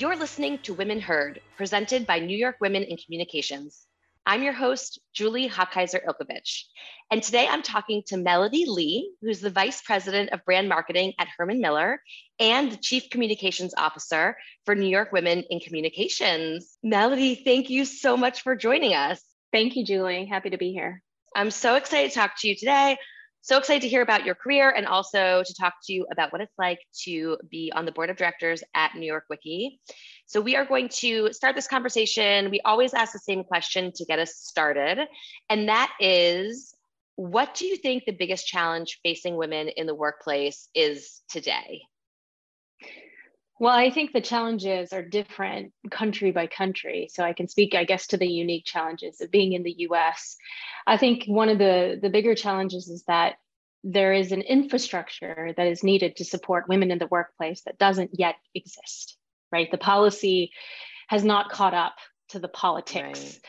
You're listening to Women Heard, presented by New York Women in Communications. I'm your host, Julie Hochheiser Ilkovich. And today I'm talking to Melody Lee, who's the Vice President of Brand Marketing at Herman Miller and the Chief Communications Officer for New York Women in Communications. Melody, thank you so much for joining us. Thank you, Julie. Happy to be here. I'm so excited to talk to you today. So excited to hear about your career and also to talk to you about what it's like to be on the board of directors at New York WICI. So we are going to start this conversation. We always ask the same question to get us started, and that is what do you think the biggest challenge facing women in the workplace is today? Well, I think the challenges are different country by country. So I can speak, I guess, to the unique challenges of being in the US. I think one of the, the bigger challenges is that there is an infrastructure that is needed to support women in the workplace that doesn't yet exist, right? The policy has not caught up to the politics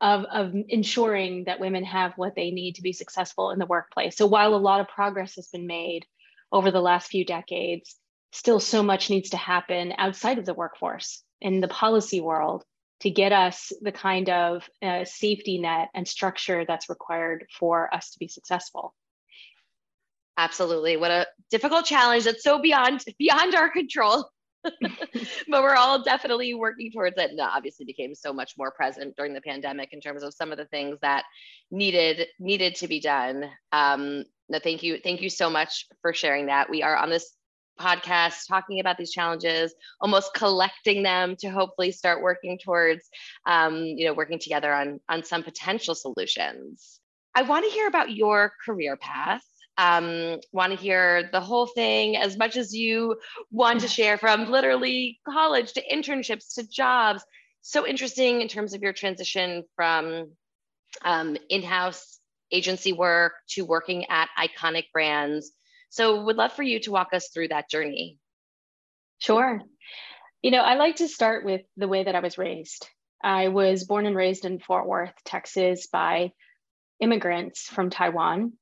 right. of, of ensuring that women have what they need to be successful in the workplace. So while a lot of progress has been made over the last few decades, still so much needs to happen outside of the workforce in the policy world to get us the kind of uh, safety net and structure that's required for us to be successful. Absolutely. What a difficult challenge that's so beyond beyond our control. But we're all definitely working towards it. And obviously became so much more present during the pandemic in terms of some of the things that needed needed to be done. Um no thank you thank you so much for sharing that. We are on this podcasts talking about these challenges almost collecting them to hopefully start working towards um, you know working together on on some potential solutions. I want to hear about your career path. Um, want to hear the whole thing as much as you want to share from literally college to internships to jobs. So interesting in terms of your transition from um, in-house agency work to working at iconic brands so would love for you to walk us through that journey. Sure. You know, I like to start with the way that I was raised. I was born and raised in Fort Worth, Texas, by immigrants from Taiwan.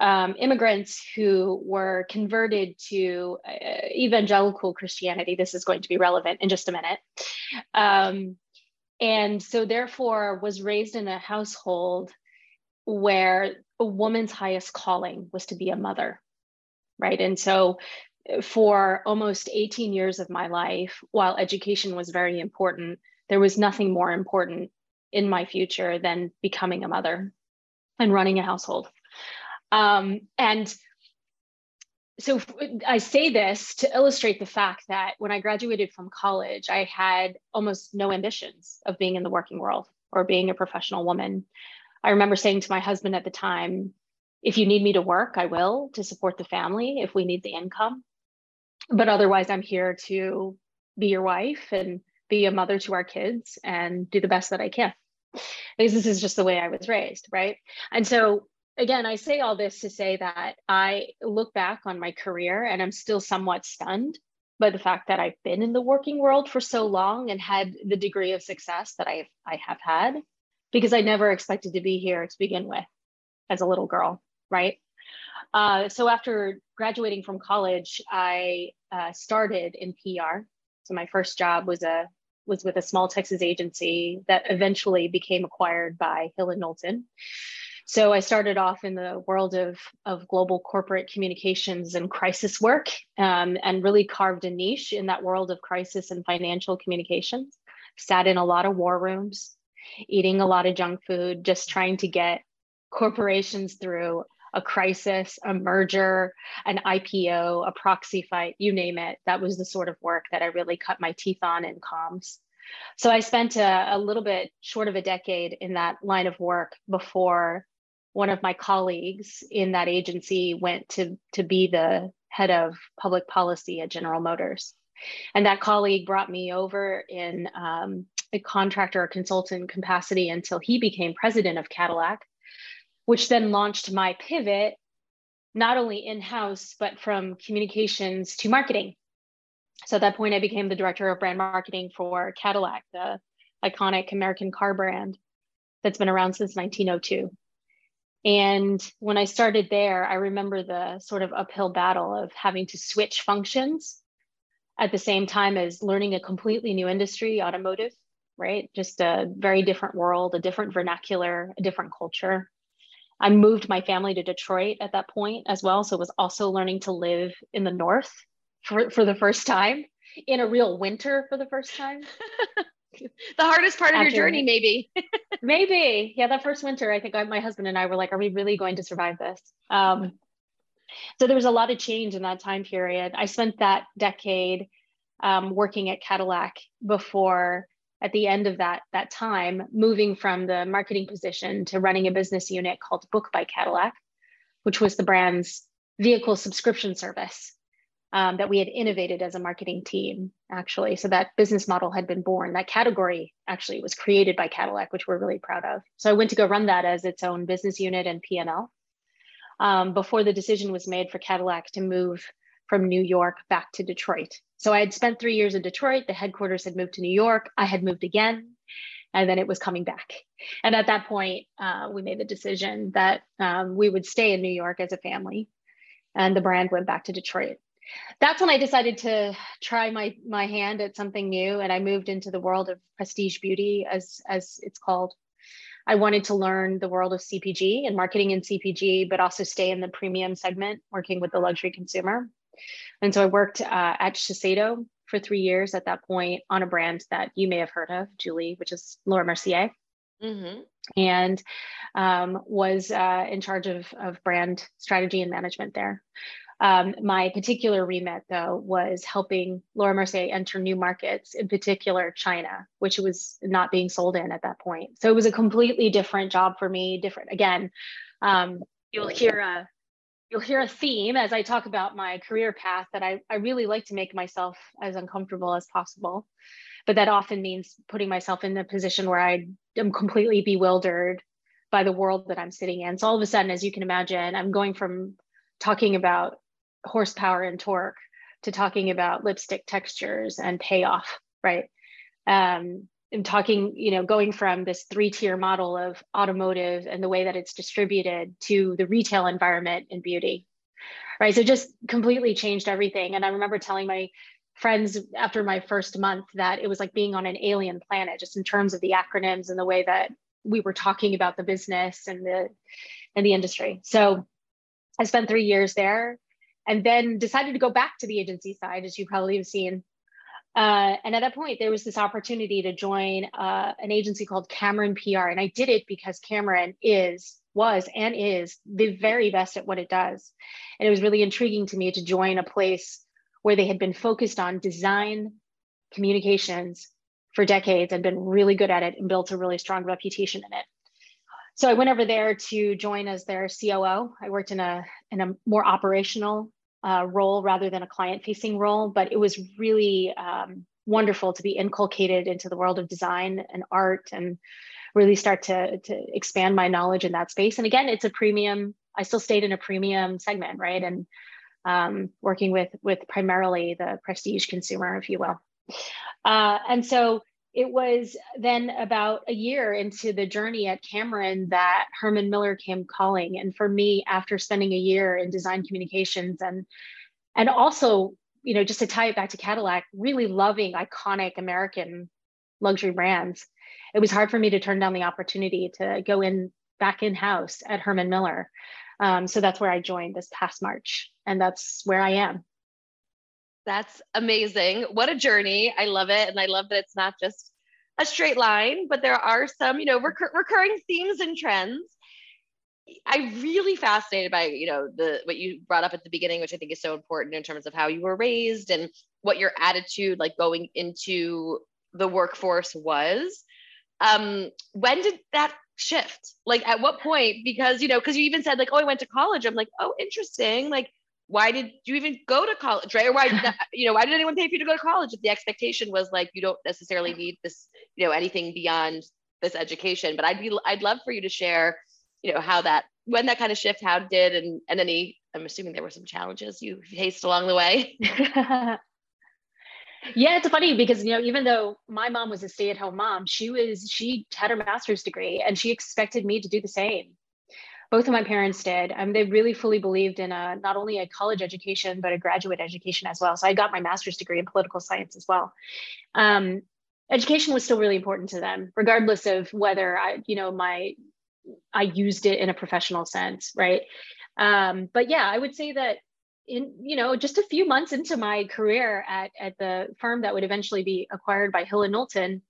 Um, immigrants who were converted to uh, evangelical Christianity. This is going to be relevant in just a minute. Um, and so, therefore, was raised in a household where a woman's highest calling was to be a mother right? And so uh, for almost 18 years of my life, while education was very important, there was nothing more important in my future than becoming a mother and running a household. Um, and so I say this to illustrate the fact that when I graduated from college, I had almost no ambitions of being in the working world or being a professional woman. I remember saying to my husband at the time, if you need me to work, I will to support the family if we need the income. But otherwise, I'm here to be your wife and be a mother to our kids and do the best that I can. Because this is just the way I was raised, right? And so, again, I say all this to say that I look back on my career and I'm still somewhat stunned by the fact that I've been in the working world for so long and had the degree of success that I, I have had, because I never expected to be here to begin with as a little girl right? Uh, so after graduating from college, I uh, started in PR. So my first job was a was with a small Texas agency that eventually became acquired by Hill and Knowlton. So I started off in the world of, of global corporate communications and crisis work um, and really carved a niche in that world of crisis and financial communications. Sat in a lot of war rooms, eating a lot of junk food, just trying to get corporations through a crisis, a merger, an IPO, a proxy fight, you name it. That was the sort of work that I really cut my teeth on in comms. So I spent a, a little bit short of a decade in that line of work before one of my colleagues in that agency went to, to be the head of public policy at General Motors. And that colleague brought me over in um, a contractor or consultant capacity until he became president of Cadillac which then launched my pivot, not only in house, but from communications to marketing. So at that point, I became the director of brand marketing for Cadillac, the iconic American car brand that's been around since 1902. And when I started there, I remember the sort of uphill battle of having to switch functions at the same time as learning a completely new industry, automotive, right? Just a very different world, a different vernacular, a different culture. I moved my family to Detroit at that point as well. So was also learning to live in the North for, for the first time in a real winter for the first time. the hardest part of After, your journey, maybe. maybe. Yeah, that first winter, I think I, my husband and I were like, are we really going to survive this? Um, so there was a lot of change in that time period. I spent that decade um, working at Cadillac before at the end of that that time moving from the marketing position to running a business unit called book by cadillac which was the brand's vehicle subscription service um, that we had innovated as a marketing team actually. So that business model had been born. That category actually was created by cadillac which we're really proud of. So i went to go run that as its own business unit and p&l um, before the decision was made for cadillac to move from new york back to detroit so I had spent three years in Detroit. The headquarters had moved to New York. I had moved again, and then it was coming back. And at that point, uh, we made the decision that um, we would stay in New York as a family, and the brand went back to Detroit. That's when I decided to try my my hand at something new, and I moved into the world of prestige beauty, as as it's called. I wanted to learn the world of CPG and marketing in CPG, but also stay in the premium segment, working with the luxury consumer. And so I worked uh, at Shiseido for three years at that point on a brand that you may have heard of, Julie, which is Laura Mercier. Mm-hmm. And um, was uh, in charge of, of brand strategy and management there. Um, my particular remit, though, was helping Laura Mercier enter new markets, in particular China, which was not being sold in at that point. So it was a completely different job for me. Different again. Um, you'll hear a you'll hear a theme as I talk about my career path that I, I really like to make myself as uncomfortable as possible. But that often means putting myself in a position where I am completely bewildered by the world that I'm sitting in. So all of a sudden, as you can imagine, I'm going from talking about horsepower and torque to talking about lipstick textures and payoff, right? Um, I'm talking, you know, going from this three tier model of automotive and the way that it's distributed to the retail environment in beauty, right? So just completely changed everything. And I remember telling my friends after my first month that it was like being on an alien planet, just in terms of the acronyms and the way that we were talking about the business and the and the industry. So I spent three years there and then decided to go back to the agency side, as you probably have seen uh, and at that point, there was this opportunity to join uh, an agency called Camron PR. And I did it because Camron is, was, and is the very best at what it does. And it was really intriguing to me to join a place where they had been focused on design communications for decades and been really good at it and built a really strong reputation in it. So I went over there to join as their COO. I worked in a in a more operational uh, role rather than a client facing role, but it was really um, wonderful to be inculcated into the world of design and art and really start to, to expand my knowledge in that space. And again, it's a premium, I still stayed in a premium segment, right? And um, working with, with primarily the prestige consumer, if you will. Uh, and so it was then about a year into the journey at Camron that Herman Miller came calling. And for me, after spending a year in design communications and and also, you know, just to tie it back to Cadillac, really loving iconic American luxury brands, it was hard for me to turn down the opportunity to go in back in house at Herman Miller. Um, so that's where I joined this past March, and that's where I am. That's amazing. What a journey. I love it. And I love that it's not just a straight line, but there are some, you know, recur- recurring themes and trends. I'm really fascinated by, you know, the what you brought up at the beginning, which I think is so important in terms of how you were raised and what your attitude like going into the workforce was. Um, when did that shift? Like at what point? Because, you know, because you even said like, oh, I went to college. I'm like, oh, interesting. Like why did you even go to college right or why you know why did anyone pay for you to go to college if the expectation was like you don't necessarily need this you know anything beyond this education? But i'd be i'd love for you to share you know how that when that kind of shift how did and and any i'm assuming there were some challenges you faced along the way. Yeah it's funny because you know even though my mom was a stay-at-home mom she was she had her master's degree and she expected me to do the same Both of my parents did. Um, they really fully believed in a, not only a college education, but a graduate education as well. So I got my master's degree in political science as well. Um, education was still really important to them, regardless of whether I, you know, my I used it in a professional sense, right? Um, but yeah, I would say that in you know just a few months into my career at at the firm that would eventually be acquired by Hill and Knowlton,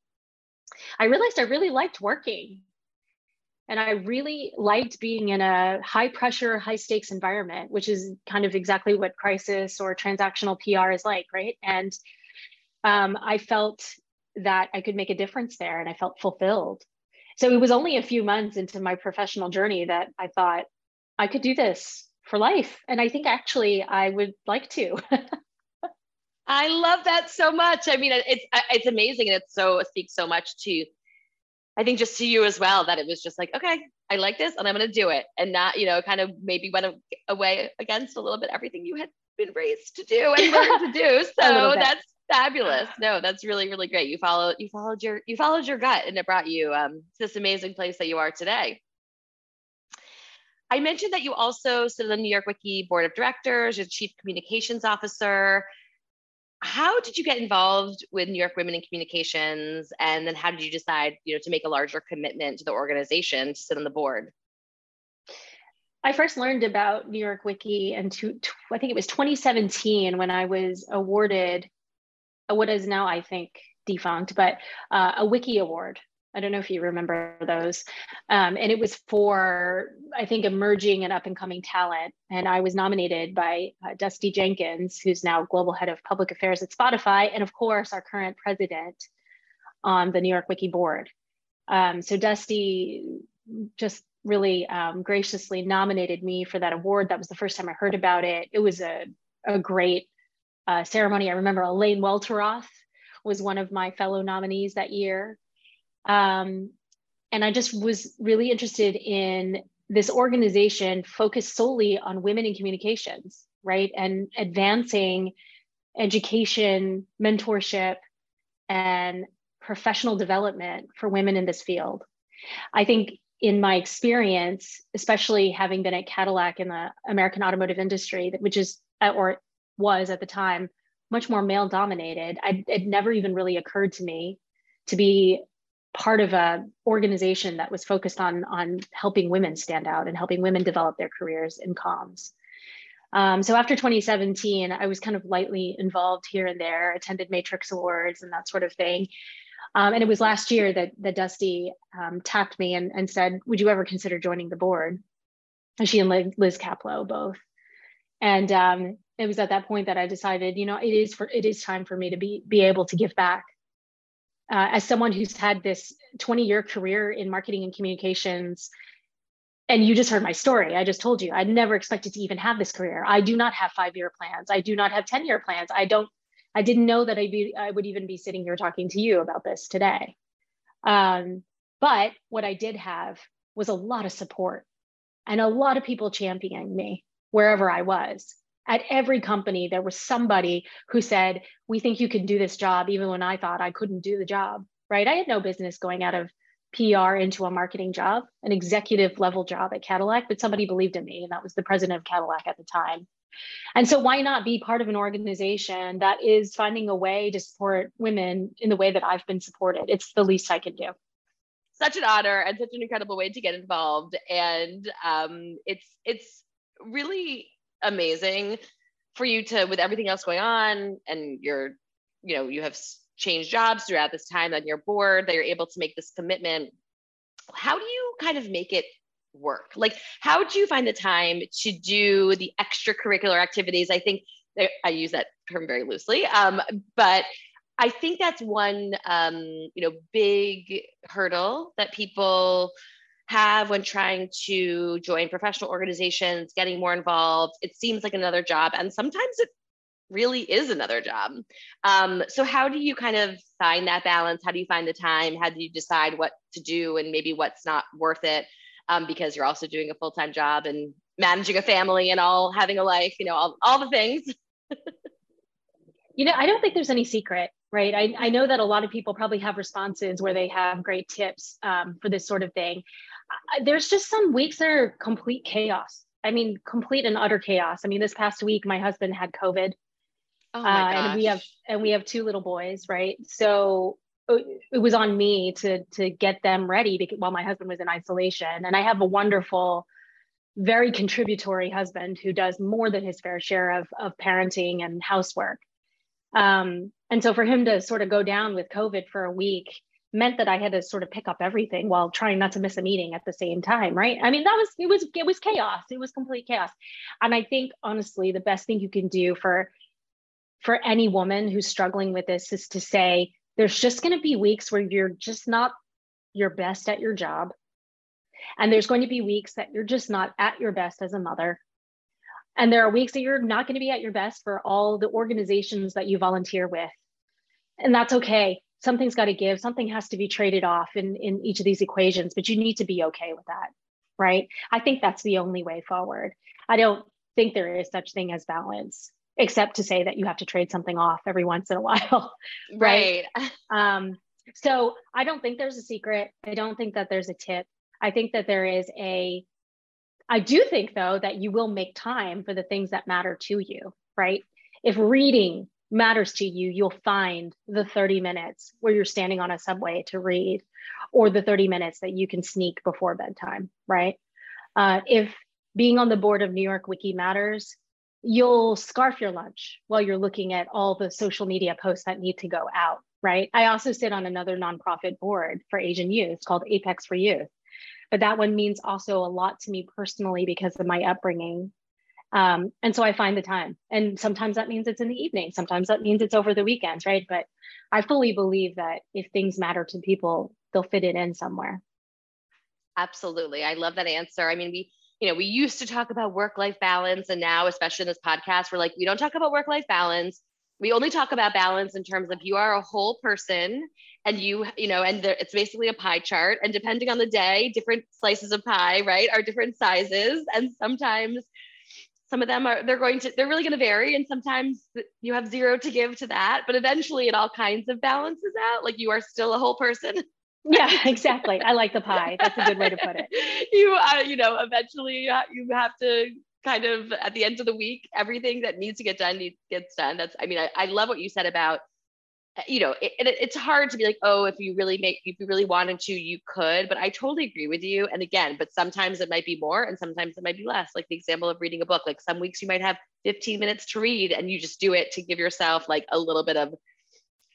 I realized I really liked working. And I really liked being in a high pressure, high stakes environment, which is kind of exactly what crisis or transactional PR is like, right? And um, I felt that I could make a difference there and I felt fulfilled. So it was only a few months into my professional journey that I thought I could do this for life. And I think actually I would like to. I love that so much. I mean, it's it's amazing, and it so speaks so much to, I think, just to you as well that it was just like, okay, I like this, and I'm going to do it, and not, you know, kind of maybe went away against a little bit everything you had been raised to do and learned to do. So that's fabulous. No, that's really really great. You followed you followed your you followed your gut, and it brought you um, to this amazing place that you are today. I mentioned that you also sit on the New York WICI Board of Directors, you're Chief Communications Officer how did you get involved with New York Women in Communications? And then how did you decide, you know, to make a larger commitment to the organization to sit on the board? I first learned about New York WICI and I think it was 2017 when I was awarded what is now, I think, defunct, but uh, a WICI Award I don't know if you remember those. Um, and it was for, I think, emerging and up and coming talent. And I was nominated by uh, Dustee Jenkins, who's now global head of public affairs at Spotify, and of course, our current president on the New York WICI board. Um, so Dusty just really um, graciously nominated me for that award. That was the first time I heard about it. It was a, a great uh, ceremony. I remember Elaine Welteroth was one of my fellow nominees that year. Um, and I just was really interested in this organization focused solely on women in communications, right? And advancing education, mentorship, and professional development for women in this field. I think in my experience, especially having been at Cadillac in the American automotive industry, which is or was at the time much more male dominated, I, it never even really occurred to me to be part of a organization that was focused on on helping women stand out and helping women develop their careers in comms. Um, so after 2017, I was kind of lightly involved here and there, attended Matrix Awards and that sort of thing. Um, and it was last year that, that Dustee um, tapped me and, and said, would you ever consider joining the board? And she and Liz Kaplow both. And um, it was at that point that I decided, you know, it is for it is time for me to be be able to give back uh, as someone who's had this 20 year career in marketing and communications, and you just heard my story. I just told you I never expected to even have this career. I do not have five year plans. I do not have 10 year plans. I don't, I didn't know that I'd be, I would even be sitting here talking to you about this today. Um, but what I did have was a lot of support and a lot of people championing me wherever I was at every company there was somebody who said we think you can do this job even when i thought i couldn't do the job right? I had no business going out of pr into a marketing job an executive level job at cadillac but somebody believed in me and that was the president of cadillac at the time. And so why not be part of an organization that is finding a way to support women in the way that i've been supported? It's the least i can do. Such an honor and such an incredible way to get involved. And um, it's it's really amazing for you to with everything else going on and you're you know you have changed jobs throughout this time on your board that you're able to make this commitment how do you kind of make it work? Like how do you find the time to do the extracurricular activities? I think i use that term very loosely um, but i think that's one um, you know big hurdle that people have when trying to join professional organizations, getting more involved. It seems like another job, and sometimes it really is another job. Um, so, how do you kind of find that balance? How do you find the time? How do you decide what to do and maybe what's not worth it? Um, because you're also doing a full time job and managing a family and all having a life, you know, all, all the things. you know, I don't think there's any secret right? I, I know that a lot of people probably have responses where they have great tips um, for this sort of thing. There's just some weeks that are complete chaos. I mean, complete and utter chaos. I mean, this past week, my husband had COVID. Oh my uh, and we have and we have two little boys, right? So uh, it was on me to to get them ready because, while my husband was in isolation. And I have a wonderful, very contributory husband who does more than his fair share of of parenting and housework. Um, and so for him to sort of go down with COVID for a week meant that I had to sort of pick up everything while trying not to miss a meeting at the same time, right? I mean, that was it was it was chaos. It was complete chaos. And I think honestly, the best thing you can do for for any woman who's struggling with this is to say there's just going to be weeks where you're just not your best at your job. And there's going to be weeks that you're just not at your best as a mother. And there are weeks that you're not going to be at your best for all the organizations that you volunteer with. And that's okay something's got to give something has to be traded off in in each of these equations but you need to be okay with that right? I think that's the only way forward. I don't think there is such thing as balance except to say that you have to trade something off every once in a while right, right? um, so i don't think there's a secret. I don't think that there's a tip. I think that there is a i do think though that you will make time for the things that matter to you right? If reading matters to you, you'll find the 30 minutes where you're standing on a subway to read, or the 30 minutes that you can sneak before bedtime, right? Uh, if being on the board of New York WICI matters, you'll scarf your lunch while you're looking at all the social media posts that need to go out, right? I also sit on another nonprofit board for Asian youth called Apex for Youth. But that one means also a lot to me personally because of my upbringing um, and so I find the time. And sometimes that means it's in the evening. Sometimes that means it's over the weekends, right? But I fully believe that if things matter to people, they'll fit it in somewhere. Absolutely. I love that answer. I mean, we, you know, we used to talk about work life balance. And now, especially in this podcast, we're like, we don't talk about work life balance. We only talk about balance in terms of you are a whole person and you, you know, and there, it's basically a pie chart. And depending on the day, different slices of pie, right, are different sizes. And sometimes some of them are they're going to they're really going to vary and sometimes you have zero to give to that but eventually it all kinds of balances out like you are still a whole person. Yeah exactly. I like the pie. That's a good way to put it. You uh, you know eventually you have to kind of at the end of the week everything that needs to get done needs, gets done. That's i mean I, I love what you said about you know, it, it, it's hard to be like, oh, if you really make, if you really wanted to, you could. But I totally agree with you. And again, but sometimes it might be more and sometimes it might be less. Like the example of reading a book, like some weeks you might have 15 minutes to read and you just do it to give yourself like a little bit of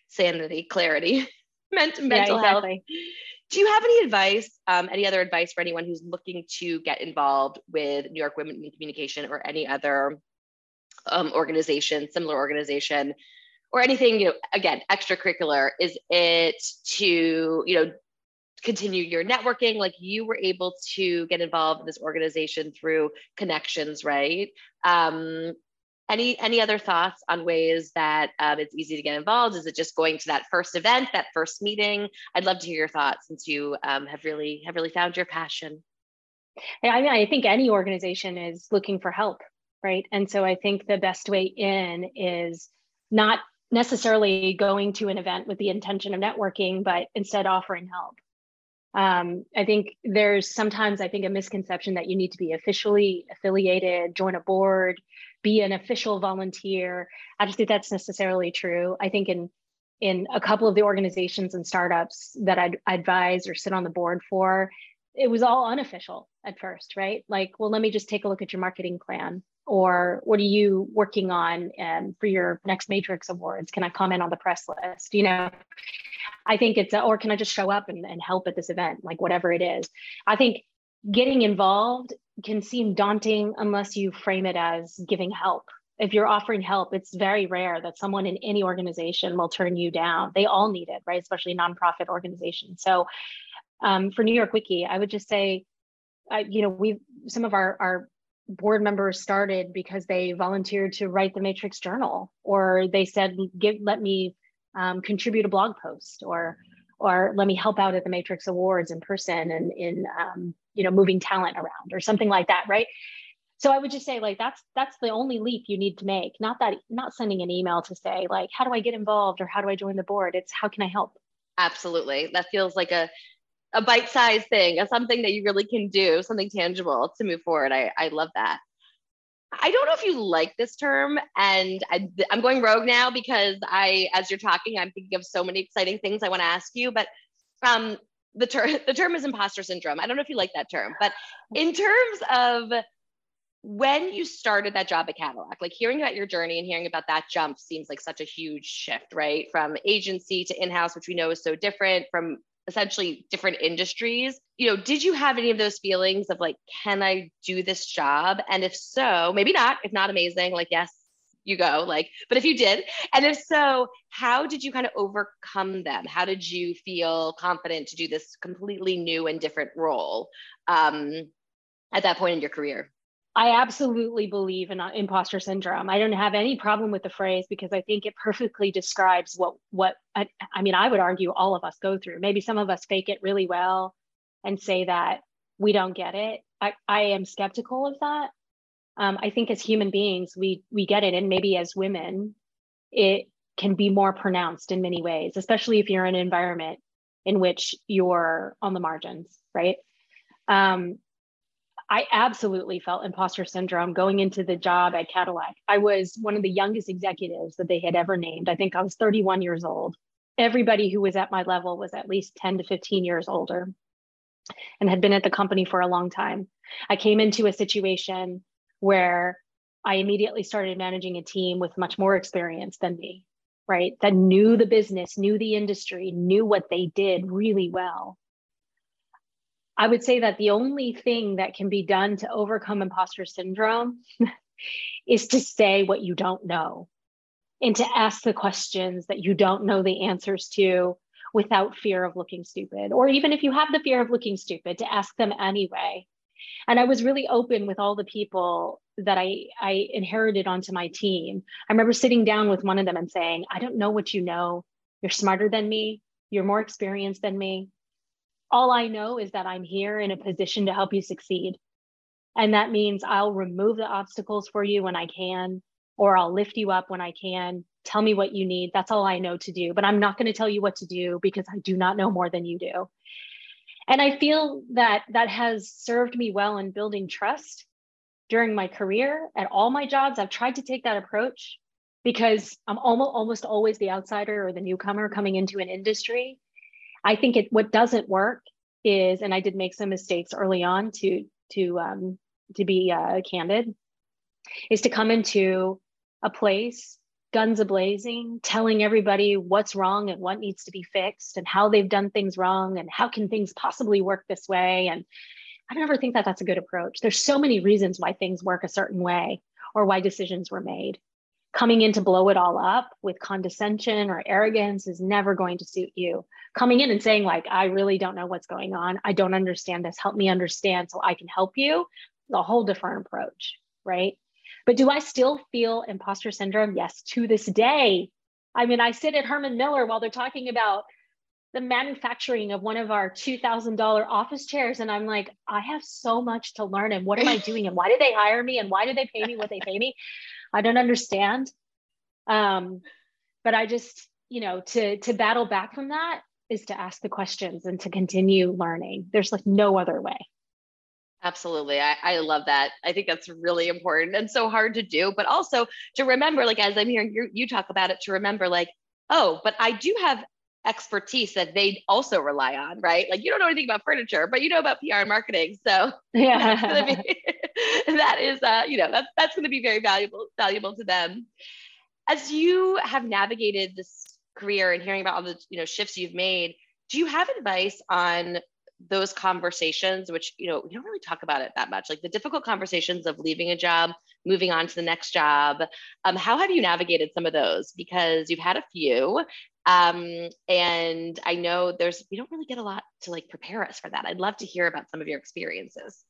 sanity, clarity, mental, mental yeah, exactly. health. Do you have any advice, um, any other advice for anyone who's looking to get involved with New York Women in Communication or any other um, organization, similar organization? Or anything, you know, again, extracurricular, is it to, you know, continue your networking? Like you were able to get involved in this organization through connections right? Um, any any other thoughts on ways that um, it's easy to get involved? Is it just going to that first event that first meeting? I'd love to hear your thoughts since you um, have really have really found your passion. I mean i think any organization is looking for help right? And so i think the best way in is not necessarily going to an event with the intention of networking, but instead offering help. Um, I think there's sometimes I think a misconception that you need to be officially affiliated, join a board, be an official volunteer. I don't think that's necessarily true. I think in in a couple of the organizations and startups that I'd advise or sit on the board for, it was all unofficial at first, right? Like, well, let me just take a look at your marketing plan. Or what are you working on um, for your next matrix awards? Can i comment on the press list? You know i think it's a, or can i just show up and, and help at this event? Like whatever it is. I think getting involved can seem daunting unless you frame it as giving help. If you're offering help it's very rare that someone in any organization will turn you down. They all need it right? Especially nonprofit organizations. So um, for new york WICI i would just say you know we some of our our board members started because they volunteered to write the matrix journal or they said give let me um, contribute a blog post or or let me help out at the matrix awards in person and in um, you know moving talent around or something like that right? So i would just say like that's that's the only leap you need to make. Not that not sending an email to say like how do i get involved or how do i join the board? It's how can i help? Absolutely. That feels like a a bite-sized thing, a something that you really can do, something tangible to move forward. I, I love that. I don't know if you like this term, and I, am going rogue now because I, as you're talking, I'm thinking of so many exciting things I want to ask you. But um, the term the term is imposter syndrome. I don't know if you like that term, but in terms of when you started that job at Cadillac, like hearing about your journey and hearing about that jump seems like such a huge shift, right? From agency to in-house, which we know is so different from essentially different industries. You know, did you have any of those feelings of like, can I do this job? And if so, maybe not, if not amazing, like, yes, you go. Like but if you did and if so how did you kind of overcome them? How did you feel confident to do this completely new and different role um, at that point in your career I absolutely believe in uh, imposter syndrome. I don't have any problem with the phrase because I think it perfectly describes what what I, I, mean. I would argue all of us go through. Maybe some of us fake it really well and say that we don't get it. I, I am skeptical of that. Um, I think as human beings, we we get it, and maybe as women, it can be more pronounced in many ways, especially if you're in an environment in which you're on the margins, right? Um, I absolutely felt imposter syndrome going into the job at Cadillac. I was one of the youngest executives that they had ever named. I think I was 31 years old. Everybody who was at my level was at least 10 to 15 years older and had been at the company for a long time. I came into a situation where I immediately started managing a team with much more experience than me, right? That knew the business, knew the industry, knew what they did really well. I would say that the only thing that can be done to overcome imposter syndrome is to say what you don't know and to ask the questions that you don't know the answers to without fear of looking stupid. Or even if you have the fear of looking stupid, to ask them anyway. And I was really open with all the people that I, I inherited onto my team. I remember sitting down with one of them and saying, I don't know what you know. You're smarter than me. You're more experienced than me all I know is that I'm here in a position to help you succeed. And that means I'll remove the obstacles for you when I can, or I'll lift you up when I can. Tell me what you need. That's all I know to do. But I'm not going to tell you what to do because I do not know more than you do. And I feel that that has served me well in building trust during my career at all my jobs. I've tried to take that approach because I'm almost, almost always the outsider or the newcomer coming into an industry. I think it what doesn't work is, and I did make some mistakes early on to to um, to be uh, candid, is to come into a place guns a blazing, telling everybody what's wrong and what needs to be fixed and how they've done things wrong and how can things possibly work this way. And I never think that that's a good approach. There's so many reasons why things work a certain way or why decisions were made coming in to blow it all up with condescension or arrogance is never going to suit you. Coming in and saying, like, I really don't know what's going on. I don't understand this. Help me understand so I can help you. A whole different approach, right? But do I still feel imposter syndrome? Yes, to this day. I mean, I sit at Herman Miller while they're talking about the manufacturing of one of our $2,000 office chairs. And I'm like, I have so much to learn. And what am I doing? And why did they hire me? And why do they pay me what they pay me? I don't understand. Um, but I just, you know, to to battle back from that is to ask the questions and to continue learning. There's like no other way. Absolutely. I, I love that. I think that's really important and so hard to do, but also to remember, like, as I'm hearing you, you talk about it, to remember, like, oh, but I do have expertise that they also rely on, right? Like, you don't know anything about furniture, but you know about PR and marketing. So, yeah, be, that is, uh, you know, that's, that's going to be very valuable, valuable to them. As you have navigated this career and hearing about all the, you know, shifts you've made, do you have advice on those conversations, which, you know, we don't really talk about it that much, like the difficult conversations of leaving a job, moving on to the next job. Um, how have you navigated some of those? Because you've had a few um, and I know there's, we don't really get a lot to like prepare us for that. I'd love to hear about some of your experiences.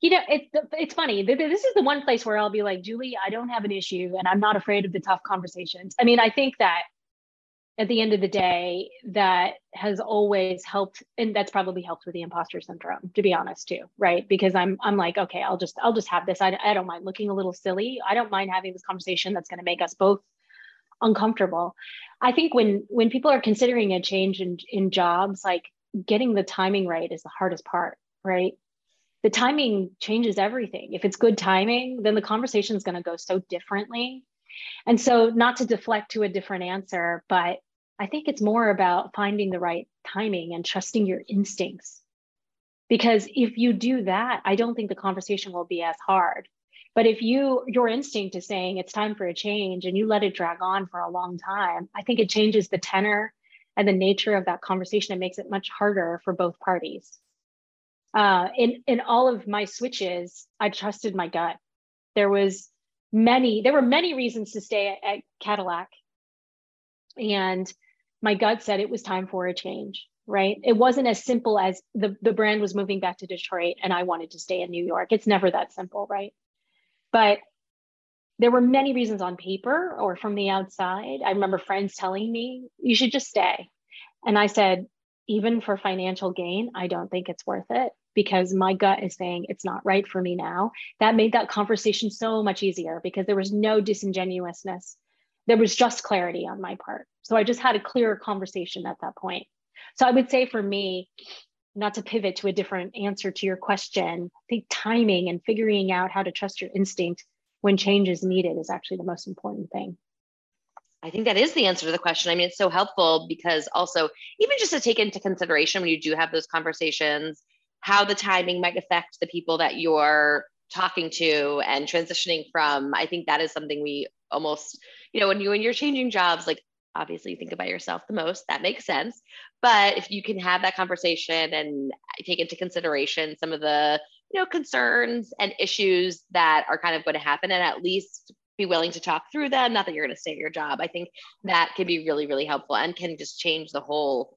You know, it's it's funny. This is the one place where I'll be like, Julie, I don't have an issue, and I'm not afraid of the tough conversations. I mean, I think that at the end of the day, that has always helped, and that's probably helped with the imposter syndrome, to be honest, too, right? Because I'm I'm like, okay, I'll just I'll just have this. I, I don't mind looking a little silly. I don't mind having this conversation that's going to make us both uncomfortable. I think when when people are considering a change in in jobs, like getting the timing right is the hardest part, right? The timing changes everything. If it's good timing, then the conversation is going to go so differently. And so, not to deflect to a different answer, but I think it's more about finding the right timing and trusting your instincts. Because if you do that, I don't think the conversation will be as hard. But if you your instinct is saying it's time for a change and you let it drag on for a long time, I think it changes the tenor and the nature of that conversation. It makes it much harder for both parties. Uh, in in all of my switches, I trusted my gut. There was many there were many reasons to stay at, at Cadillac, and my gut said it was time for a change right? It wasn't as simple as the, the brand was moving back to detroit and i wanted to stay in new york. It's never that simple right? But there were many reasons on paper or from the outside. I remember friends telling me you should just stay. And i said even for financial gain i don't think it's worth it because my gut is saying it's not right for me now that made that conversation so much easier because there was no disingenuousness there was just clarity on my part. So I just had a clearer conversation at that point. So I would say for me, not to pivot to a different answer to your question, I think timing and figuring out how to trust your instinct when change is needed is actually the most important thing. I think that is the answer to the question. I mean, it's so helpful because also, even just to take into consideration when you do have those conversations, how the timing might affect the people that you're talking to and transitioning from. I think that is something we almost you know when you when you're changing jobs like obviously you think about yourself the most that makes sense but if you can have that conversation and take into consideration some of the you know concerns and issues that are kind of going to happen and at least be willing to talk through them not that you're going to stay at your job i think that can be really really helpful and can just change the whole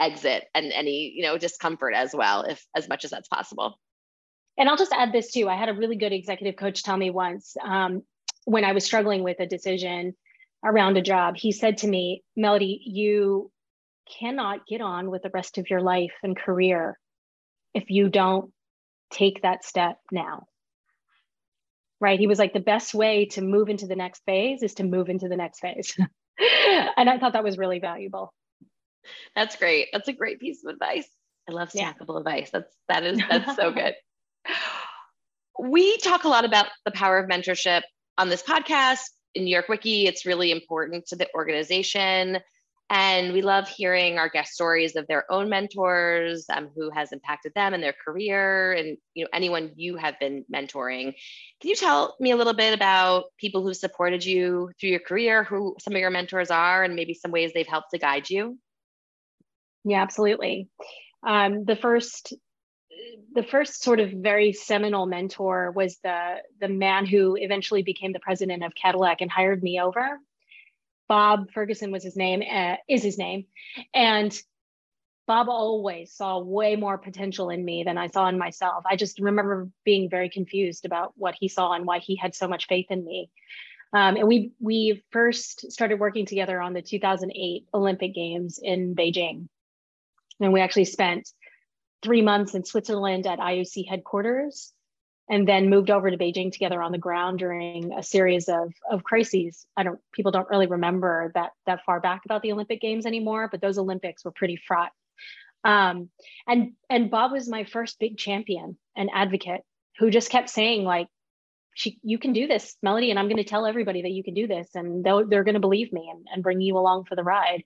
exit and any you know discomfort as well if as much as that's possible and i'll just add this too i had a really good executive coach tell me once um, when I was struggling with a decision around a job, he said to me, Melody, you cannot get on with the rest of your life and career if you don't take that step now. Right. He was like, the best way to move into the next phase is to move into the next phase. and I thought that was really valuable. That's great. That's a great piece of advice. I love snackable yeah. advice. That's that is that's so good. We talk a lot about the power of mentorship on this podcast in New York WICI, it's really important to the organization. And we love hearing our guest stories of their own mentors, um, who has impacted them in their career, and you know anyone you have been mentoring. Can you tell me a little bit about people who supported you through your career, who some of your mentors are, and maybe some ways they've helped to guide you? Yeah, absolutely. Um, the first the first sort of very seminal mentor was the the man who eventually became the president of Cadillac and hired me over. Bob Ferguson was his name, uh, is his name, and Bob always saw way more potential in me than I saw in myself. I just remember being very confused about what he saw and why he had so much faith in me. Um, and we we first started working together on the 2008 Olympic Games in Beijing, and we actually spent three months in Switzerland at IOC headquarters, and then moved over to Beijing together on the ground during a series of, of crises. I don't people don't really remember that that far back about the Olympic Games anymore, but those Olympics were pretty fraught. Um, and and Bob was my first big champion and advocate who just kept saying like she you can do this melody and i'm going to tell everybody that you can do this and they're going to believe me and, and bring you along for the ride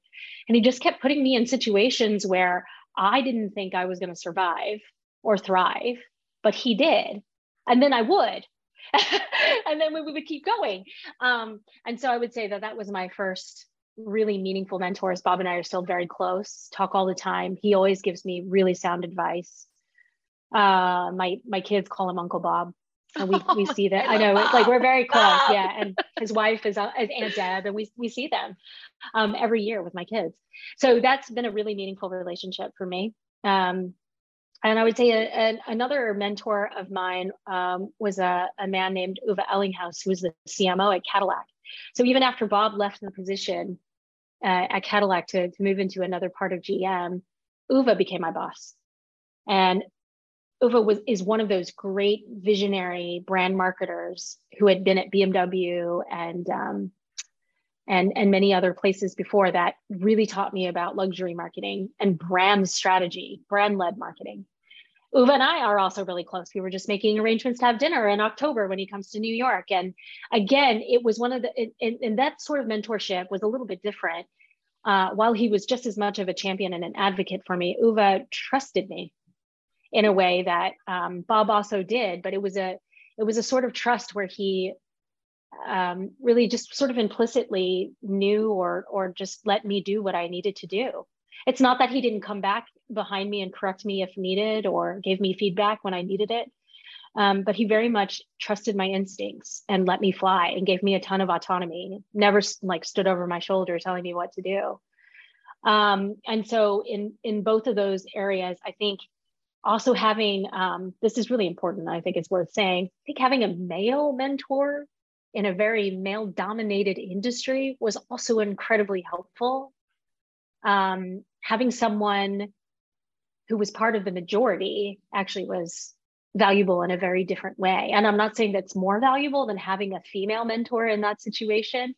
and he just kept putting me in situations where I didn't think I was going to survive or thrive, but he did. And then I would. and then we would keep going. Um, and so I would say that that was my first really meaningful mentors. Bob and I are still very close, talk all the time. He always gives me really sound advice. Uh, my my kids call him Uncle Bob and we, we see that. I, I know it's like we're very close. Yeah. And his wife is, uh, is Aunt Deb and we, we see them um, every year with my kids. So that's been a really meaningful relationship for me. Um, and I would say a, a, another mentor of mine um, was a, a, man named Uwe Ellinghaus, who was the CMO at Cadillac. So even after Bob left the position uh, at Cadillac to, to move into another part of GM, Uva became my boss. And Uwe was is one of those great visionary brand marketers who had been at BMW and um, and, and many other places before that really taught me about luxury marketing and brand strategy, brand led marketing. Uwe and I are also really close. We were just making arrangements to have dinner in October when he comes to New York. And again, it was one of the, and, that sort of mentorship was a little bit different. Uh, while he was just as much of a champion and an advocate for me, Uwe trusted me in a way that um, Bob also did, but it was a, it was a sort of trust where he um, really just sort of implicitly knew or or just let me do what I needed to do. It's not that he didn't come back behind me and correct me if needed or gave me feedback when I needed it, um, but he very much trusted my instincts and let me fly and gave me a ton of autonomy. Never like stood over my shoulder telling me what to do. Um, and so in in both of those areas, I think also having um, this is really important. I think it's worth saying. I think having a male mentor in a very male dominated industry was also incredibly helpful. Um, having someone who was part of the majority actually was valuable in a very different way. And I'm not saying that's more valuable than having a female mentor in that situation,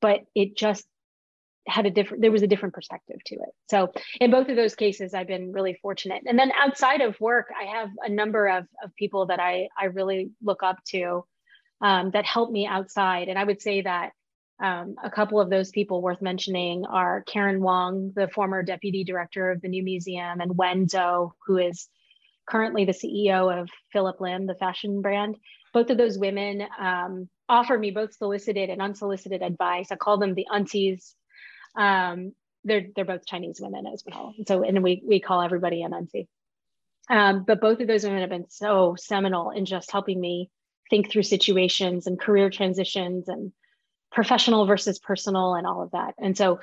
but it just had a different there was a different perspective to it so in both of those cases i've been really fortunate and then outside of work i have a number of, of people that i i really look up to um, that help me outside. And I would say that um, a couple of those people worth mentioning are Karen Wong, the former deputy director of the new museum, and Wen Zhou, who is currently the CEO of Phillip Lim, the fashion brand. Both of those women um, offer me both solicited and unsolicited advice. I call them the aunties. Um, they're they're both Chinese women as well. So and we we call everybody an auntie. Um, but both of those women have been so seminal in just helping me think through situations and career transitions and professional versus personal and all of that. And so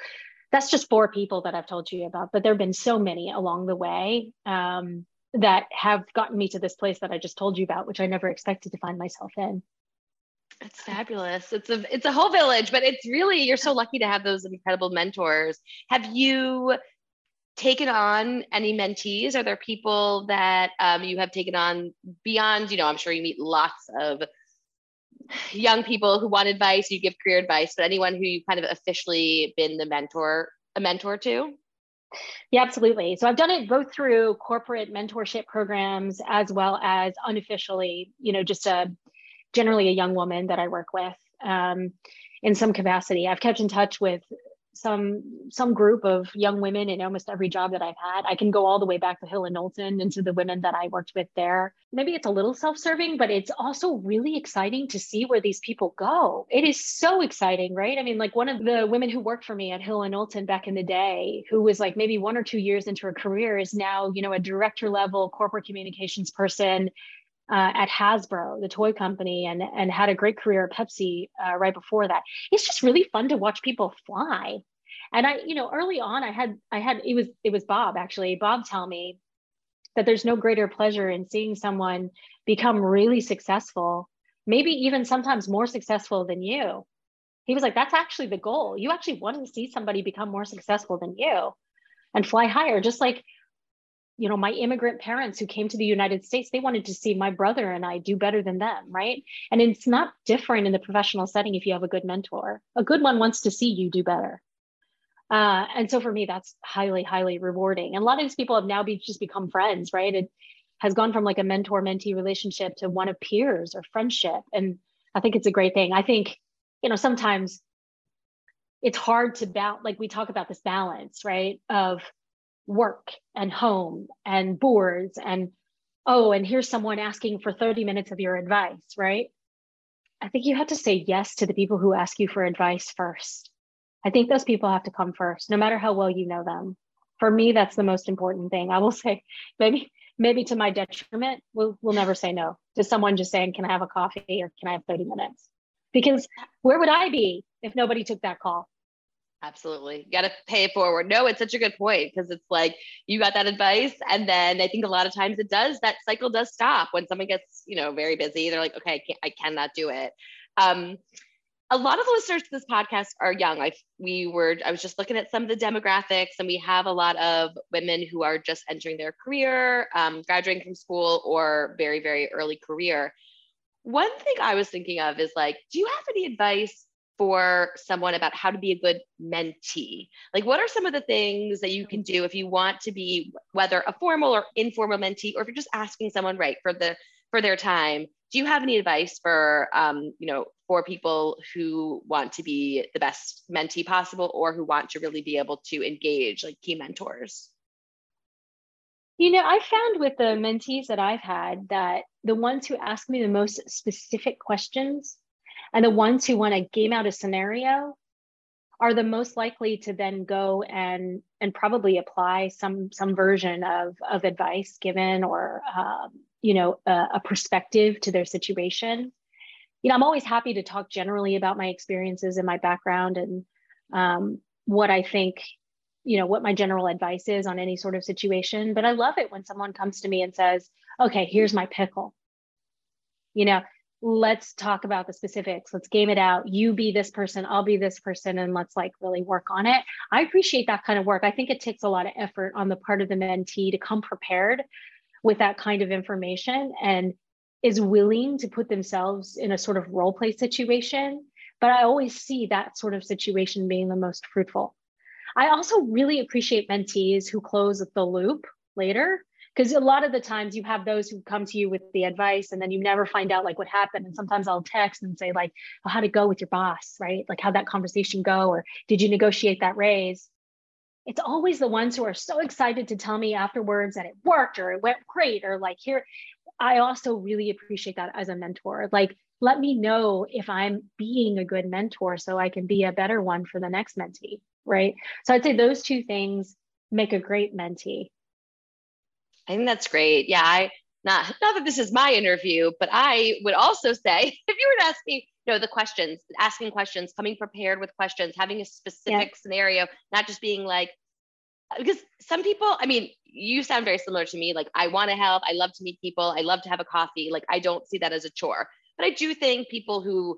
that's just four people that I've told you about, but there have been so many along the way um, that have gotten me to this place that I just told you about, which I never expected to find myself in. It's fabulous. It's a it's a whole village, but it's really you're so lucky to have those incredible mentors. Have you taken on any mentees? Are there people that um, you have taken on beyond, you know, I'm sure you meet lots of young people who want advice, you give career advice, but anyone who you kind of officially been the mentor, a mentor to? Yeah, absolutely. So I've done it both through corporate mentorship programs as well as unofficially, you know, just a generally a young woman that I work with um, in some capacity. I've kept in touch with some some group of young women in almost every job that I've had. I can go all the way back to Hill and Knowlton into the women that I worked with there. Maybe it's a little self-serving, but it's also really exciting to see where these people go. It is so exciting, right? I mean, like one of the women who worked for me at Hill and Knowlton back in the day, who was like maybe one or two years into her career, is now, you know, a director level corporate communications person uh, at Hasbro, the toy company, and and had a great career at Pepsi uh, right before that. It's just really fun to watch people fly. And I, you know, early on, I had I had it was it was Bob actually. Bob tell me that there's no greater pleasure in seeing someone become really successful, maybe even sometimes more successful than you. He was like, that's actually the goal. You actually want to see somebody become more successful than you and fly higher, just like you know my immigrant parents who came to the united states they wanted to see my brother and i do better than them right? And it's not different in the professional setting if you have a good mentor. A good one wants to see you do better. Uh, and so for me that's highly highly rewarding. And a lot of these people have now be, just become friends right? It has gone from like a mentor mentee relationship to one of peers or friendship. And i think it's a great thing. I think you know sometimes it's hard to balance like we talk about this balance right of work and home and boards and oh and here's someone asking for 30 minutes of your advice right? I think you have to say yes to the people who ask you for advice first. I think those people have to come first no matter how well you know them. For me that's the most important thing. I will say maybe maybe to my detriment we'll, we'll never say no. To someone just saying can i have a coffee or can i have 30 minutes? Because where would i be if nobody took that call Absolutely. Got to pay it forward. No, it's such a good point because it's like you got that advice. And then I think a lot of times it does, that cycle does stop when someone gets, you know, very busy. They're like, okay, I, I cannot do it. Um, a lot of the listeners to this podcast are young. I we were I was just looking at some of the demographics, and we have a lot of women who are just entering their career, um, graduating from school, or very very early career. One thing I was thinking of is like, do you have any advice for someone about how to be a good mentee? Like, what are some of the things that you can do if you want to be, whether a formal or informal mentee, or if you're just asking someone, right, for the for their time? Do you have any advice for, um, you know, for people who want to be the best mentee possible, or who want to really be able to engage like key mentors? You know, I found with the mentees that I've had that the ones who ask me the most specific questions and the ones who want to game out a scenario are the most likely to then go and and probably apply some some version of of advice given or um, you know a, a perspective to their situation. You know i'm always happy to talk generally about my experiences and my background and um, what i think you know what my general advice is on any sort of situation. But i love it when someone comes to me and says okay here's my pickle. You know let's talk about the specifics. Let's game it out. You be this person i'll be this person and let's like really work on it. I appreciate that kind of work. I think it takes a lot of effort on the part of the mentee to come prepared with that kind of information and is willing to put themselves in a sort of role play situation. But i always see that sort of situation being the most fruitful. I also really appreciate mentees who close the loop later because a lot of the times you have those who come to you with the advice and then you never find out like what happened. And sometimes i'll text and say like well, how'd it go with your boss? Right? Like how'd that conversation go? Or did you negotiate that raise? It's always the ones who are so excited to tell me afterwards that it worked or it went great or like here i also really appreciate that as a mentor. Like let me know if i'm being a good mentor so i can be a better one for the next mentee right? So i'd say those two things make a great mentee I think that's great. Yeah, I not not that this is my interview, but I would also say if you were to ask me, you know, the questions, asking questions, coming prepared with questions, having a specific yeah. scenario, not just being like, because some people, I mean, you sound very similar to me. Like, I want to help. I love to meet people. I love to have a coffee. Like, I don't see that as a chore. But I do think people who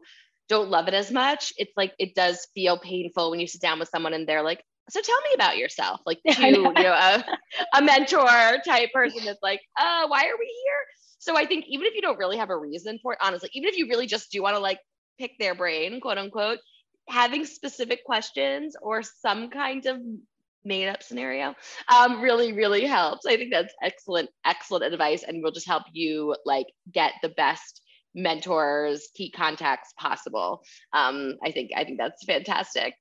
don't love it as much, it's like it does feel painful when you sit down with someone and they're like, so tell me about yourself. Like to you know. a, a mentor type person that's like uh why are we here? So i think even if you don't really have a reason for it honestly even if you really just do want to like pick their brain quote unquote having specific questions or some kind of made up scenario um, really really helps. I think that's excellent excellent advice and will just help you like get the best mentors key contacts possible. Um, i think i think that's fantastic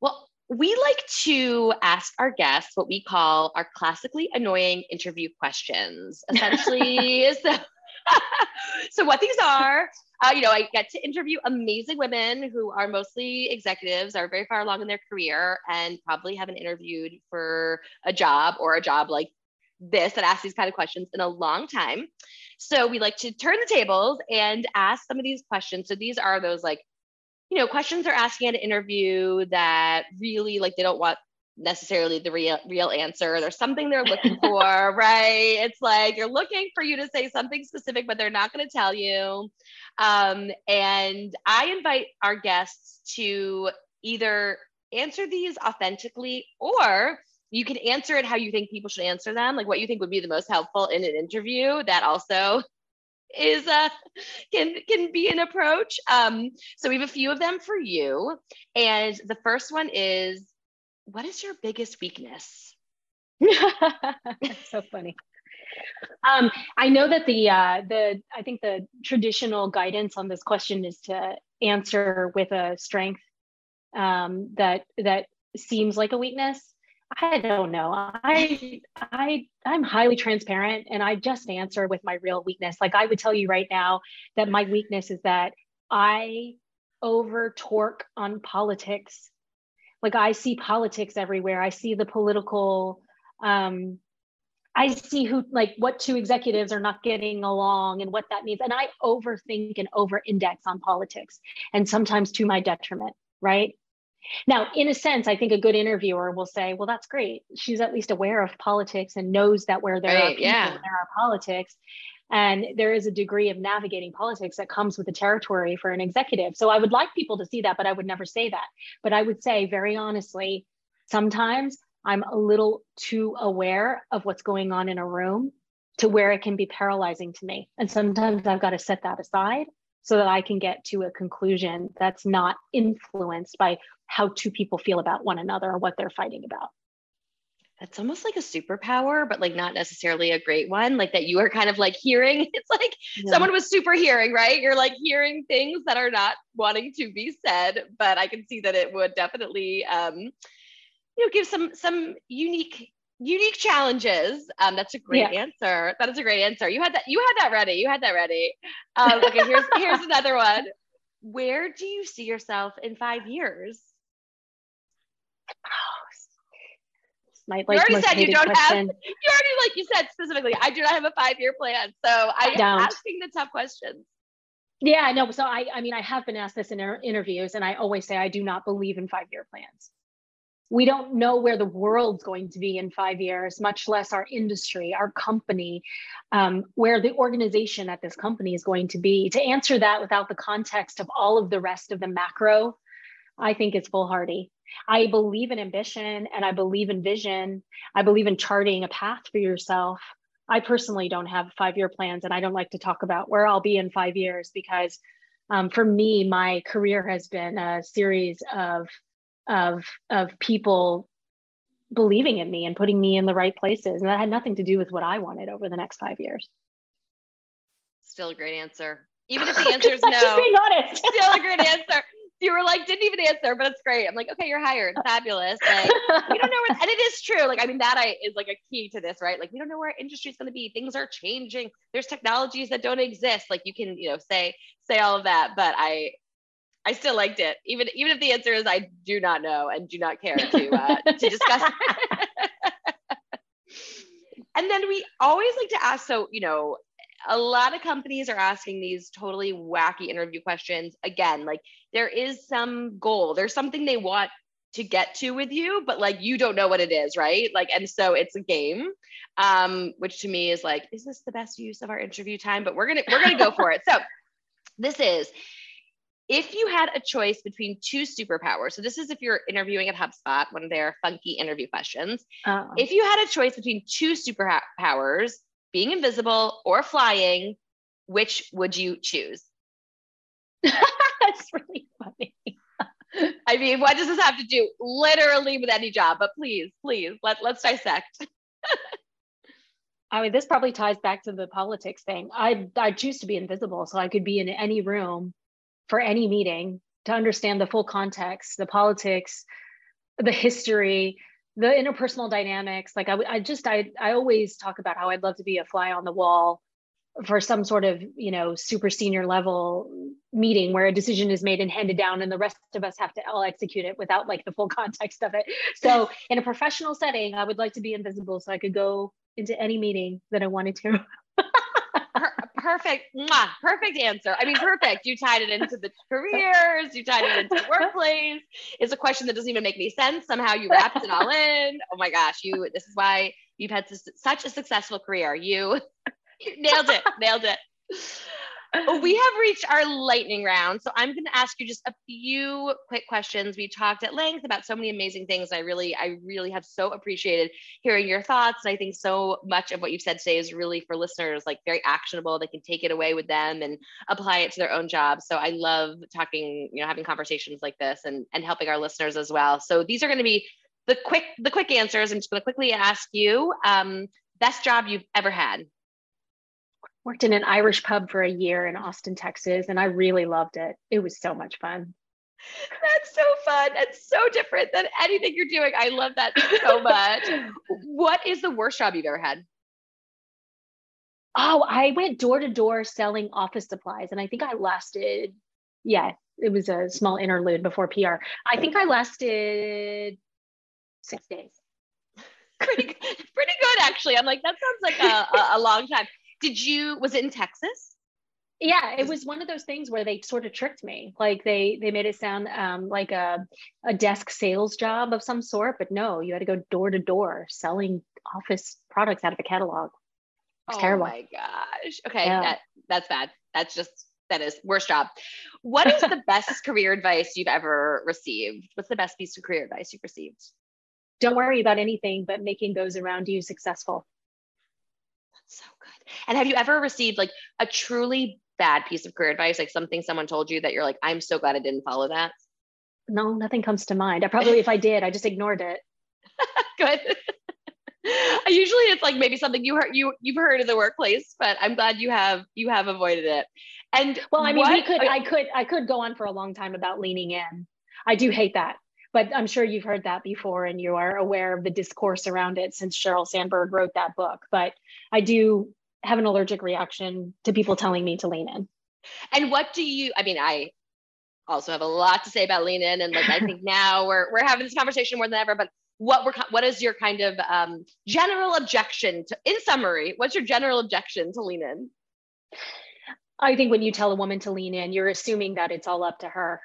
well, we like to ask our guests what we call our classically annoying interview questions. Essentially, so, so what these are, uh, you know, I get to interview amazing women who are mostly executives, are very far along in their career, and probably haven't interviewed for a job or a job like this that asks these kind of questions in a long time. So we like to turn the tables and ask some of these questions. So these are those like you know, questions they're asking at an interview that really like they don't want necessarily the real real answer. There's something they're looking for, right? It's like you're looking for you to say something specific, but they're not going to tell you. Um, and I invite our guests to either answer these authentically or you can answer it how you think people should answer them, like what you think would be the most helpful in an interview. That also is uh can can be an approach. Um, so we have a few of them for you, and the first one is, what is your biggest weakness? so funny. Um, I know that the uh, the I think the traditional guidance on this question is to answer with a strength um, that that seems like a weakness. I don't know. I I I'm highly transparent and I just answer with my real weakness. Like I would tell you right now that my weakness is that I over torque on politics. Like I see politics everywhere. I see the political um I see who like what two executives are not getting along and what that means. And I overthink and over index on politics and sometimes to my detriment, right? Now, in a sense, I think a good interviewer will say, well, that's great. She's at least aware of politics and knows that where there right, are people, yeah. there are politics. And there is a degree of navigating politics that comes with the territory for an executive. So I would like people to see that, but I would never say that. But I would say, very honestly, sometimes I'm a little too aware of what's going on in a room to where it can be paralyzing to me. And sometimes I've got to set that aside so that I can get to a conclusion that's not influenced by how two people feel about one another or what they're fighting about. That's almost like a superpower, but like not necessarily a great one. Like that you are kind of like hearing. It's like yeah. someone was super hearing, right? You're like hearing things that are not wanting to be said, but I can see that it would definitely um, you know give some some unique unique challenges. Um, that's a great yeah. answer. That is a great answer. You had that. You had that ready. You had that ready. Um, okay, here's here's another one. Where do you see yourself in five years? my like you already said you don't question. have. You already like you said specifically. I do not have a five year plan, so I, I am asking the tough questions. Yeah, no. So I, I mean, I have been asked this in interviews, and I always say I do not believe in five year plans we don't know where the world's going to be in five years, much less our industry, our company, um, where the organization at this company is going to be. To answer that without the context of all of the rest of the macro, I think it's foolhardy. I believe in ambition and I believe in vision. I believe in charting a path for yourself. I personally don't have five year plans and I don't like to talk about where I'll be in five years because um, for me, my career has been a series of of of people believing in me and putting me in the right places. And that had nothing to do with what i wanted over the next five years. Still a great answer. Even if the answer is no just being honest. still a great answer. You were like didn't even answer but it's great. I'm like okay you're hired. Uh, Fabulous. Like we don't know where and it is true. Like i mean that I, is like a key to this right? Like we don't know where industry is going to be. Things are changing. There's technologies that don't exist. Like you can you know say say all of that but i I still liked it, even even if the answer is I do not know and do not care to uh, to discuss. and then we always like to ask. So you know, a lot of companies are asking these totally wacky interview questions. Again, like there is some goal. There's something they want to get to with you, but like you don't know what it is, right? Like, and so it's a game, um, which to me is like, is this the best use of our interview time? But we're gonna we're gonna go for it. So this is if you had a choice between two superpowers, so this is if you're interviewing at HubSpot, one of their funky interview questions. Oh. If you had a choice between two superpowers, being invisible or flying, which would you choose? That's really funny. I mean, what does this have to do literally with any job? But please, please, let, let's dissect. I mean, this probably ties back to the politics thing. I I choose to be invisible, so I could be in any room for any meeting to understand the full context, the politics, the history, the interpersonal dynamics. Like I, I just, I, I always talk about how I'd love to be a fly on the wall for some sort of, you know, super senior level meeting where a decision is made and handed down and the rest of us have to all execute it without like the full context of it. So in a professional setting, I would like to be invisible so I could go into any meeting that I wanted to. Perfect, mwah, perfect answer. I mean, perfect. You tied it into the careers, you tied it into workplace. It's a question that doesn't even make any sense. Somehow you wrapped it all in. Oh my gosh, you, this is why you've had such a successful career. You, you nailed it, nailed it we have reached our lightning round. So I'm going to ask you just a few quick questions. We talked at length about so many amazing things. I really, I really have so appreciated hearing your thoughts. And I think so much of what you've said today is really for listeners, like very actionable. They can take it away with them and apply it to their own jobs. So I love talking, you know, having conversations like this and, and helping our listeners as well. So these are going to be the quick, the quick answers. I'm just going to quickly ask you, um, best job you've ever had worked in an Irish pub for a year in Austin, Texas, and I really loved it. It was so much fun. That's so fun and so different than anything you're doing. I love that so much. what is the worst job you've ever had? Oh, I went door to door selling office supplies, and I think I lasted, yeah, it was a small interlude before PR. I think I lasted six days. pretty, pretty good, actually. I'm like, that sounds like a, a, a long time. Did you, was it in Texas? yeah it was one of those things where they sort of tricked me like they they made it sound um, like a, a desk sales job of some sort but no you had to go door to door selling office products out of a catalog oh terrible. my gosh okay yeah. that that's bad that's just that is worst job what is the best career advice you've ever received what's the best piece of career advice you've received don't worry about anything but making those around you successful. And have you ever received like a truly bad piece of career advice, like something someone told you that you're like, I'm so glad I didn't follow that? No, nothing comes to mind. I probably, if I did, I just ignored it. Good. Usually it's like maybe something you heard you you've heard in the workplace, but I'm glad you have you have avoided it. And well, I mean, what, we could I could I could go on for a long time about leaning in. I do hate that. But I'm sure you've heard that before and you are aware of the discourse around it since Sheryl Sandberg wrote that book. But I do have an allergic reaction to people telling me to lean in. And what do you, I mean, I also have a lot to say about lean in. And like, I think now we're, we're having this conversation more than ever, but what we're, what is your kind of um, general objection to, in summary, what's your general objection to lean in? I think when you tell a woman to lean in, you're assuming that it's all up to her.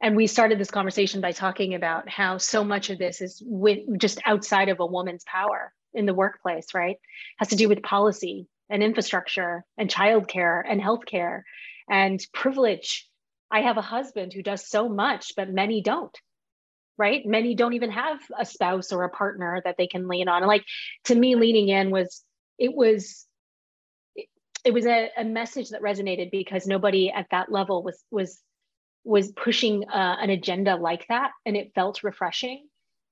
And we started this conversation by talking about how so much of this is with just outside of a woman's power in the workplace, right? Has to do with policy and infrastructure and childcare and healthcare and privilege. I have a husband who does so much, but many don't, right? Many don't even have a spouse or a partner that they can lean on. And like to me, leaning in was, it was, it was a, a message that resonated because nobody at that level was was was pushing uh, an agenda like that, and it felt refreshing.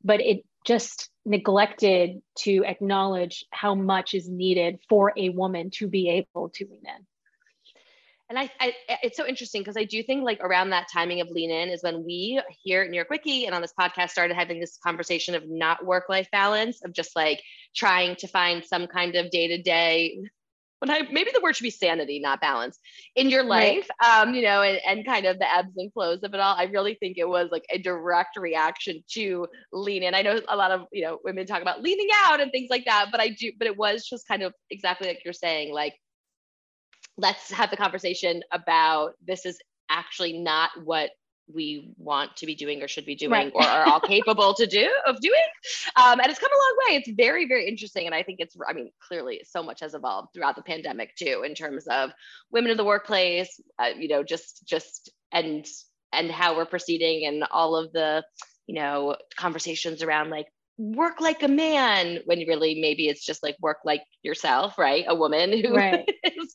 But it just neglected to acknowledge how much is needed for a woman to be able to lean in. And I, I it's so interesting because I do think like around that timing of lean in is when we here at New York WICI and on this podcast started having this conversation of not work life balance of just like trying to find some kind of day to day when I maybe the word should be sanity, not balance in your life, right. um, you know, and, and kind of the ebbs and flows of it all. I really think it was like a direct reaction to lean in. I know a lot of, you know, women talk about leaning out and things like that, but I do, but it was just kind of exactly like you're saying, like, let's have the conversation about this is actually not what we want to be doing or should be doing right. or are all capable to do of doing. Um, and it's come a long way. It's very very interesting. And i think it's i mean clearly so much has evolved throughout the pandemic too in terms of women in the workplace uh, you know just just and and how we're proceeding and all of the you know conversations around like work like a man when really maybe it's just like work like yourself right? A woman who right. is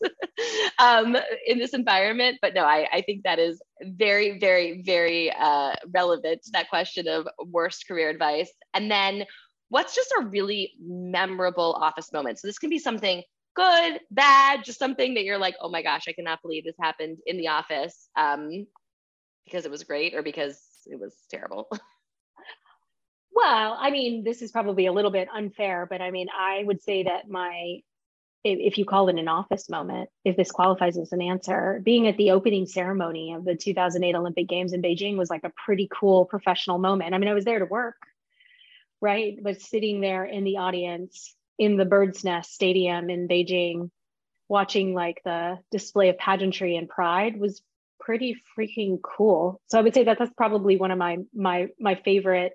um, in this environment. But no I, I think that is very very very uh, relevant to that question of worst career advice. And then what's just a really memorable office moment? So this can be something good bad just something that you're like oh my gosh i cannot believe this happened in the office um, because it was great or because it was terrible Well, I mean, this is probably a little bit unfair, but I mean, I would say that my, if, you call it an office moment, if this qualifies as an answer, being at the opening ceremony of the 2008 Olympic Games in Beijing was like a pretty cool professional moment. I mean, I was there to work, right? But sitting there in the audience in the Bird's Nest Stadium in Beijing, watching like the display of pageantry and pride was pretty freaking cool. So I would say that that's probably one of my my my favorite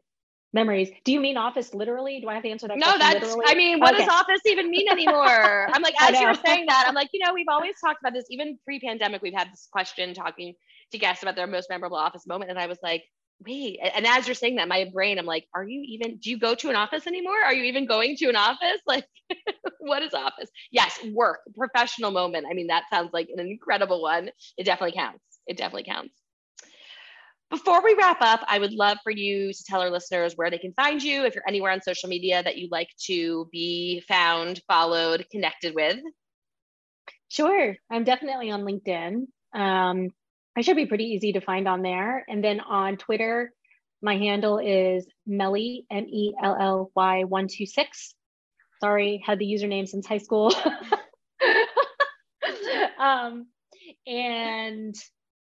memories. Do you mean office literally? Do I have to answer that? No, that's, literally? I mean, what okay. does office even mean anymore? I'm like, as you were saying that, I'm like, you know, we've always talked about this, even pre pandemic, we've had this question talking to guests about their most memorable office moment. And I was like, wait. And as you're saying that, my brain, I'm like, are you even, do you go to an office anymore? Are you even going to an office? Like, what is office? Yes, work, professional moment. I mean, that sounds like an incredible one. It definitely counts. It definitely counts. Before we wrap up, I would love for you to tell our listeners where they can find you, if you're anywhere on social media that you'd like to be found, followed, connected with. Sure. I'm definitely on LinkedIn. Um, I should be pretty easy to find on there. And then on Twitter, my handle is Melly, M E L L Y 126. Sorry, had the username since high school. um, and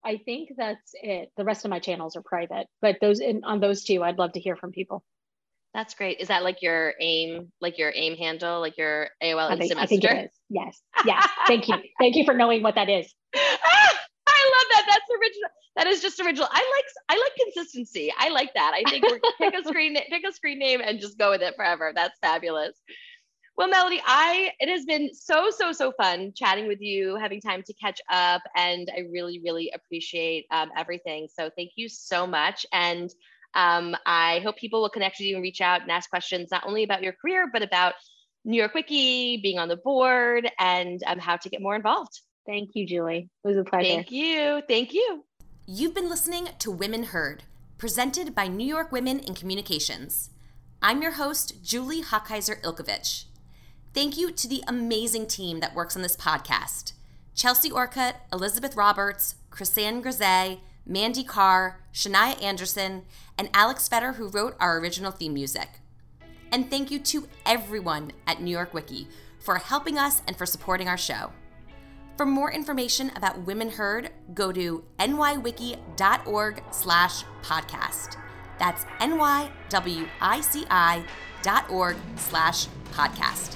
I think that's it. The rest of my channels are private, but those in, on those two, I'd love to hear from people. That's great. Is that like your aim, like your aim handle, like your AOL I think, I think it is. Yes. Yes. Thank you. Thank you for knowing what that is. I love that. That's original. That is just original. I like I like consistency. I like that. I think we're pick a screen pick a screen name and just go with it forever. That's fabulous. Well, Melody, I it has been so so so fun chatting with you, having time to catch up, and I really really appreciate um, everything. So thank you so much, and um, I hope people will connect with you and reach out and ask questions not only about your career but about New York WICI, being on the board, and um, how to get more involved. Thank you, Julie. It was a pleasure. Thank you. Thank you. You've been listening to Women Heard, presented by New York Women in Communications. I'm your host, Julie Hochheiser Ilkovich. Thank you to the amazing team that works on this podcast Chelsea Orcutt, Elizabeth Roberts, Chrisanne Grisey, Mandy Carr, Shania Anderson, and Alex Fetter, who wrote our original theme music. And thank you to everyone at New York WICI for helping us and for supporting our show. For more information about Women Heard, go to nywici.org slash podcast. That's nywici dot org slash podcast.